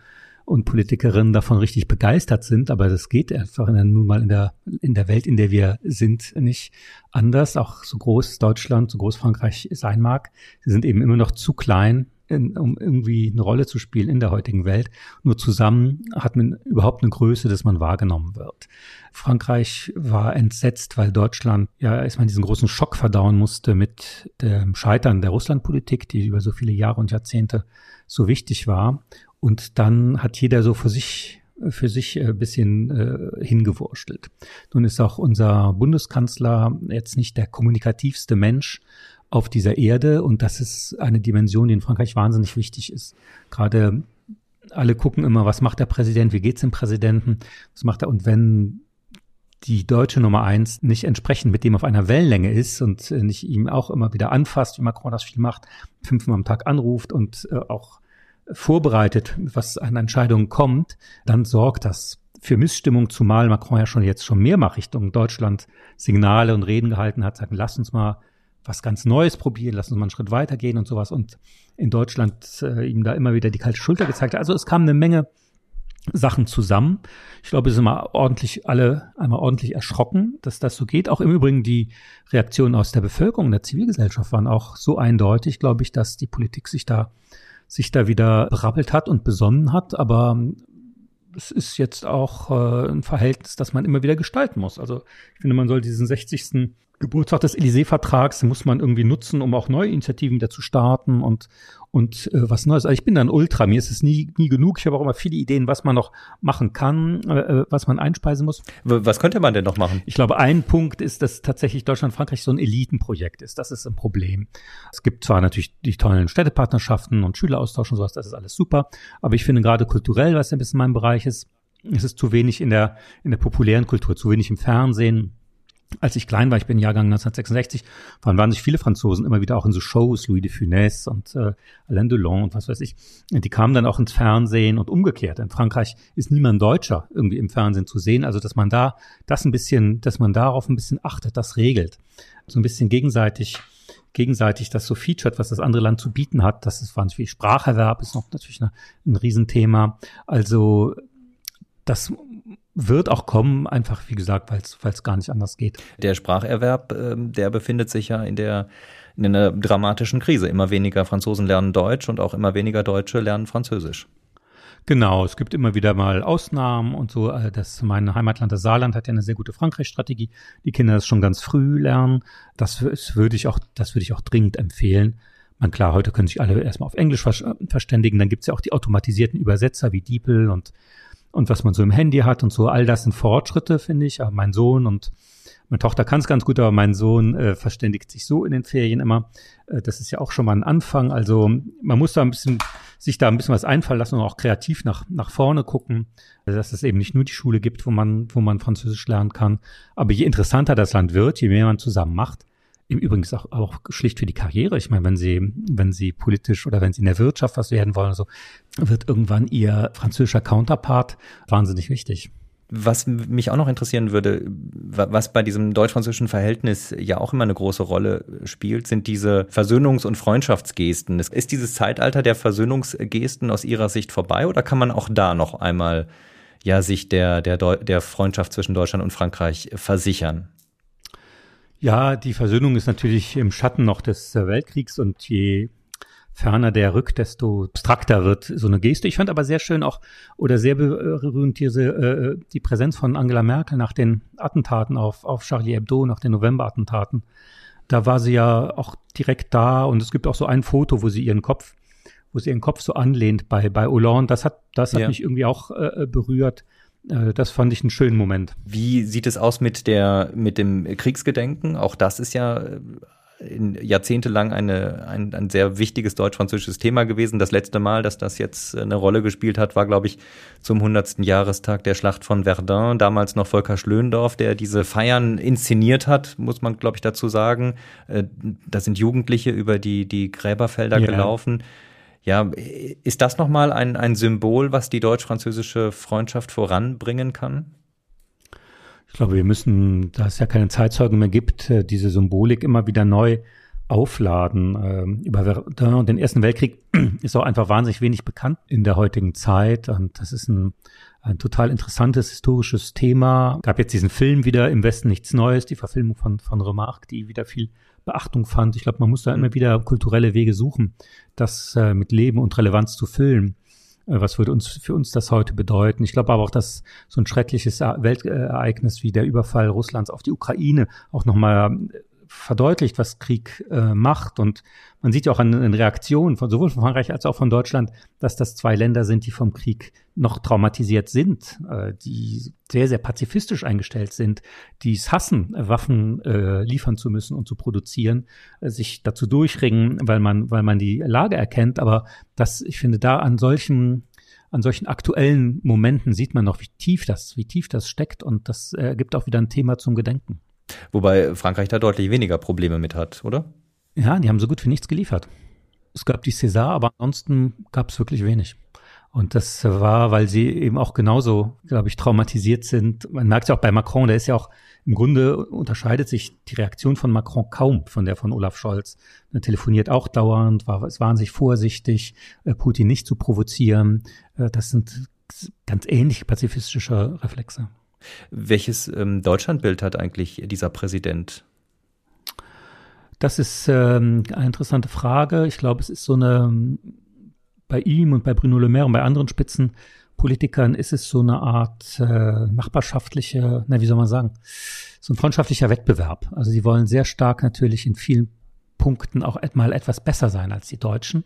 und Politikerinnen davon richtig begeistert sind, aber das geht einfach nun mal in der, in der Welt, in der wir sind, nicht anders. Auch so groß Deutschland, so groß Frankreich sein mag, sie sind eben immer noch zu klein, in, um irgendwie eine Rolle zu spielen in der heutigen Welt. Nur zusammen hat man überhaupt eine Größe, dass man wahrgenommen wird. Frankreich war entsetzt, weil Deutschland ja erstmal diesen großen Schock verdauen musste mit dem Scheitern der Russlandpolitik, die über so viele Jahre und Jahrzehnte so wichtig war. Und dann hat jeder so für sich für sich ein bisschen äh, hingewurstelt. Nun ist auch unser Bundeskanzler jetzt nicht der kommunikativste Mensch auf dieser Erde und das ist eine Dimension, die in Frankreich wahnsinnig wichtig ist. Gerade alle gucken immer, was macht der Präsident, wie geht's dem Präsidenten, was macht er und wenn die deutsche Nummer eins nicht entsprechend mit dem auf einer Wellenlänge ist und nicht ihm auch immer wieder anfasst, wie Macron das viel macht, fünfmal am Tag anruft und äh, auch vorbereitet, was an Entscheidungen kommt, dann sorgt das für Missstimmung, zumal Macron ja schon jetzt schon mehrmals Richtung Deutschland Signale und Reden gehalten hat, sagen, lass uns mal was ganz Neues probieren, lass uns mal einen Schritt weitergehen und sowas und in Deutschland äh, ihm da immer wieder die kalte Schulter gezeigt hat. Also es kam eine Menge Sachen zusammen. Ich glaube, wir sind mal ordentlich alle einmal ordentlich erschrocken, dass das so geht. Auch im Übrigen die Reaktionen aus der Bevölkerung, der Zivilgesellschaft waren auch so eindeutig, glaube ich, dass die Politik sich da sich da wieder berappelt hat und besonnen hat, aber es ist jetzt auch äh, ein Verhältnis, das man immer wieder gestalten muss. Also ich finde, man soll diesen 60. Geburtstag des Élysée-Vertrags muss man irgendwie nutzen, um auch neue Initiativen wieder zu starten und, und äh, was Neues. Also ich bin dann Ultra, mir ist es nie, nie genug. Ich habe auch immer viele Ideen, was man noch machen kann, äh, äh was man einspeisen muss. Was könnte man denn noch machen? Ich glaube, ein Punkt ist, dass tatsächlich Deutschland-Frankreich so ein Elitenprojekt ist. Das ist ein Problem. Es gibt zwar natürlich die tollen Städtepartnerschaften und Schüleraustausch und sowas, das ist alles super, aber ich finde gerade kulturell, was ein bisschen mein Bereich ist, ist es zu wenig in der, in der populären Kultur, zu wenig im Fernsehen, als ich klein war, ich bin Jahrgang 1966, waren wahnsinnig viele Franzosen immer wieder auch in so Shows, Louis de Funès und äh, Alain Delon und was weiß ich. Die kamen dann auch ins Fernsehen und umgekehrt. In Frankreich ist niemand Deutscher irgendwie im Fernsehen zu sehen. Also dass man da das ein bisschen, dass man darauf ein bisschen achtet, das regelt. So ein bisschen gegenseitig gegenseitig das so featured, was das andere Land zu bieten hat. Das ist wahnsinnig viel. Spracherwerb ist noch natürlich eine, ein Riesenthema. Also das wird auch kommen, einfach wie gesagt, weil es gar nicht anders geht. Der Spracherwerb, äh, der befindet sich ja in der in einer dramatischen Krise. Immer weniger Franzosen lernen Deutsch und auch immer weniger Deutsche lernen Französisch. Genau, es gibt immer wieder mal Ausnahmen und so. Äh, das mein Heimatland, das Saarland, hat ja eine sehr gute Frankreich-Strategie. Die Kinder das schon ganz früh lernen. Das, würde ich auch, das würde ich auch dringend empfehlen. Man klar, heute können sich alle erstmal auf Englisch verständigen. Dann gibt es ja auch die automatisierten Übersetzer wie DeepL und und was man so im Handy hat und so, all das sind Fortschritte, finde ich. Aber mein Sohn und Meine Tochter kann es ganz gut, aber mein Sohn äh, verständigt sich so in den Ferien immer. Äh, das ist ja auch schon mal ein Anfang. Also man muss da ein bisschen sich da ein bisschen was einfallen lassen und auch kreativ nach, nach vorne gucken, dass es eben nicht nur die Schule gibt, wo man, wo man Französisch lernen kann. Aber je interessanter das Land wird, je mehr man zusammen macht, im Übrigen auch, auch schlicht für die Karriere. Ich meine, wenn Sie, wenn Sie politisch oder wenn Sie in der Wirtschaft was werden wollen, so wird irgendwann Ihr französischer Counterpart wahnsinnig wichtig. Was mich auch noch interessieren würde, was bei diesem deutsch-französischen Verhältnis ja auch immer eine große Rolle spielt, sind diese Versöhnungs- und Freundschaftsgesten. Ist dieses Zeitalter der Versöhnungsgesten aus Ihrer Sicht vorbei oder kann man auch da noch einmal ja sich der, der, der Freundschaft zwischen Deutschland und Frankreich versichern? Ja, die Versöhnung ist natürlich im Schatten noch des Weltkriegs und je ferner der rückt, desto abstrakter wird so eine Geste. Ich fand aber sehr schön auch oder sehr berührend diese äh, die Präsenz von Angela Merkel nach den Attentaten auf, auf Charlie Hebdo, nach den November-Attentaten. Da war sie ja auch direkt da und es gibt auch so ein Foto, wo sie ihren Kopf, wo sie ihren Kopf so anlehnt bei, bei Hollande. Das hat, das hat ja. mich irgendwie auch äh, berührt. Äh, das fand ich einen schönen Moment. Wie sieht es aus mit der, mit dem Kriegsgedenken? Auch das ist ja jahrzehntelang eine, ein, ein sehr wichtiges deutsch-französisches Thema gewesen. Das letzte Mal, dass das jetzt eine Rolle gespielt hat, war, glaube ich, zum 100. Jahrestag der Schlacht von Verdun. Damals noch Volker Schlöndorff, der diese Feiern inszeniert hat, muss man, glaube ich, dazu sagen. Äh, da sind Jugendliche über die, die Gräberfelder ja. gelaufen. Ja, ist das nochmal ein, ein Symbol, was die deutsch-französische Freundschaft voranbringen kann? Ich glaube, wir müssen, da es ja keine Zeitzeugen mehr gibt, äh, diese Symbolik immer wieder neu aufladen. Ähm, über Verdun und den Ersten Weltkrieg (clears throat) ist auch einfach wahnsinnig wenig bekannt in der heutigen Zeit. Und das ist ein, ein total interessantes historisches Thema. Gab jetzt diesen Film wieder im Westen nichts Neues, die Verfilmung von, von Remarque, die wieder viel Beachtung fand. Ich glaube, man muss da immer wieder kulturelle Wege suchen, das äh, mit Leben und Relevanz zu füllen. Äh, was würde uns für uns das heute bedeuten? Ich glaube aber auch, dass so ein schreckliches Weltereignis wie der Überfall Russlands auf die Ukraine auch nochmal verdeutlicht, was Krieg äh, macht. Und man sieht ja auch an den Reaktionen von sowohl von Frankreich als auch von Deutschland, dass das zwei Länder sind, die vom Krieg noch traumatisiert sind, äh, die sehr, sehr pazifistisch eingestellt sind, die es hassen, Waffen äh, liefern zu müssen und zu produzieren, äh, sich dazu durchringen, weil man, weil man die Lage erkennt. Aber das, ich finde, da an solchen an solchen aktuellen Momenten sieht man noch, wie tief das, wie tief das steckt und das äh, gibt auch wieder ein Thema zum Gedenken. Wobei Frankreich da deutlich weniger Probleme mit hat, oder? Ja, die haben so gut wie nichts geliefert. Es gab die César, aber ansonsten gab es wirklich wenig. Und das war, weil sie eben auch genauso, glaube ich, traumatisiert sind. Man merkt es ja auch bei Macron, der ist ja auch, im Grunde unterscheidet sich die Reaktion von Macron kaum von der von Olaf Scholz. Er telefoniert auch dauernd, war, es waren sich vorsichtig, äh, Putin nicht zu provozieren. Äh, das sind ganz ähnliche pazifistische Reflexe. Welches ähm, Deutschlandbild hat eigentlich dieser Präsident? Das ist ähm, eine interessante Frage. Ich glaube, es ist so eine, bei ihm und bei Bruno Le Maire und bei anderen Spitzenpolitikern ist es so eine Art äh, nachbarschaftliche, na, wie soll man sagen, so ein freundschaftlicher Wettbewerb. Also sie wollen sehr stark natürlich in vielen Punkten auch mal etwas besser sein als die Deutschen.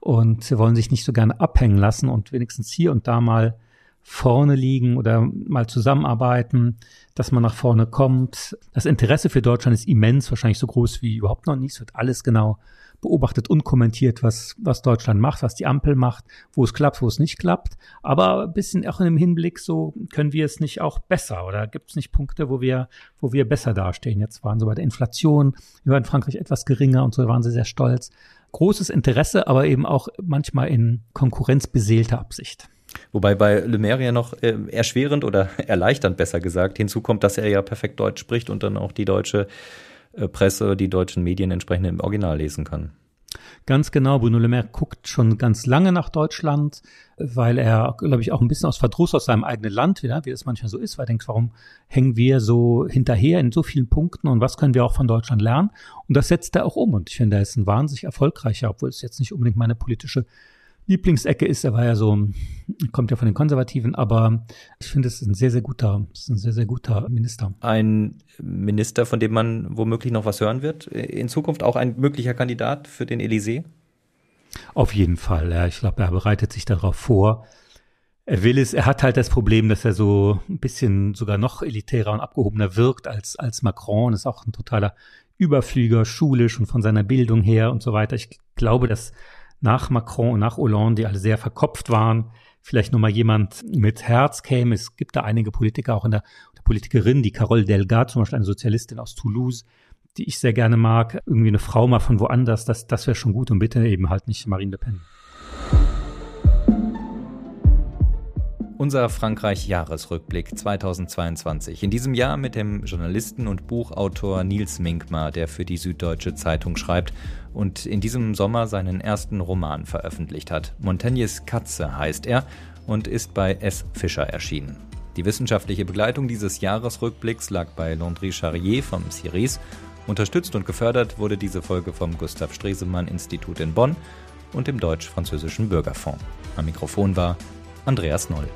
Und sie wollen sich nicht so gerne abhängen lassen und wenigstens hier und da mal vorne liegen oder mal zusammenarbeiten, dass man nach vorne kommt. Das Interesse für Deutschland ist immens, wahrscheinlich so groß wie überhaupt noch nie. Es wird alles genau beobachtet und kommentiert, was, was Deutschland macht, was die Ampel macht, wo es klappt, wo es nicht klappt. Aber ein bisschen auch in dem Hinblick, so können wir es nicht auch besser oder gibt es nicht Punkte, wo wir, wo wir besser dastehen? Jetzt waren so bei der Inflation, wir waren in Frankreich etwas geringer und so waren sie sehr stolz. Großes Interesse, aber eben auch manchmal in konkurrenzbeseelter Absicht. Wobei bei Le Maire ja noch äh, erschwerend oder (laughs) erleichternd besser gesagt hinzukommt, dass er ja perfekt Deutsch spricht und dann auch die deutsche äh, Presse, die deutschen Medien entsprechend im Original lesen kann. Ganz genau. Bruno Le Maire guckt schon ganz lange nach Deutschland, weil er, glaube ich, auch ein bisschen aus Verdruss aus seinem eigenen Land wieder, wie das manchmal so ist, weil er denkt, warum hängen wir so hinterher in so vielen Punkten und was können wir auch von Deutschland lernen? Und das setzt er auch um. Und ich finde, er ist ein wahnsinnig erfolgreicher, obwohl es jetzt nicht unbedingt meine politische Lieblingsecke ist. Er war ja so, kommt ja von den Konservativen, aber ich finde, es ist ein sehr, sehr guter, ist ein sehr, sehr guter Minister. Ein Minister, von dem man womöglich noch was hören wird in Zukunft, auch ein möglicher Kandidat für den Élysée? Auf jeden Fall, ja. Ich glaube, er bereitet sich darauf vor. er will es, er hat halt das Problem, dass er so ein bisschen sogar noch elitärer und abgehobener wirkt als, als Macron. Ist auch ein totaler Überflüger, schulisch und von seiner Bildung her und so weiter. Ich glaube, dass nach Macron und nach Hollande, die alle sehr verkopft waren, vielleicht nochmal jemand mit Herz käme. Es gibt da einige Politiker, auch in der, der Politikerin, die Carole Delga, zum Beispiel eine Sozialistin aus Toulouse, die ich sehr gerne mag. Irgendwie eine Frau mal von woanders, das, das wäre schon gut und bitte eben halt nicht Marine Le Pen. Unser Frankreich-Jahresrückblick 2022. In diesem Jahr mit dem Journalisten und Buchautor Nils Minkmar, der für die Süddeutsche Zeitung schreibt und in diesem Sommer seinen ersten Roman veröffentlicht hat. Montaignes Katze heißt er und ist bei S. Fischer erschienen. Die wissenschaftliche Begleitung dieses Jahresrückblicks lag bei Landry Charrier vom CIRES. Unterstützt und gefördert wurde diese Folge vom Gustav Stresemann Institut in Bonn und dem Deutsch-Französischen Bürgerfonds. Am Mikrofon war Andreas Noll.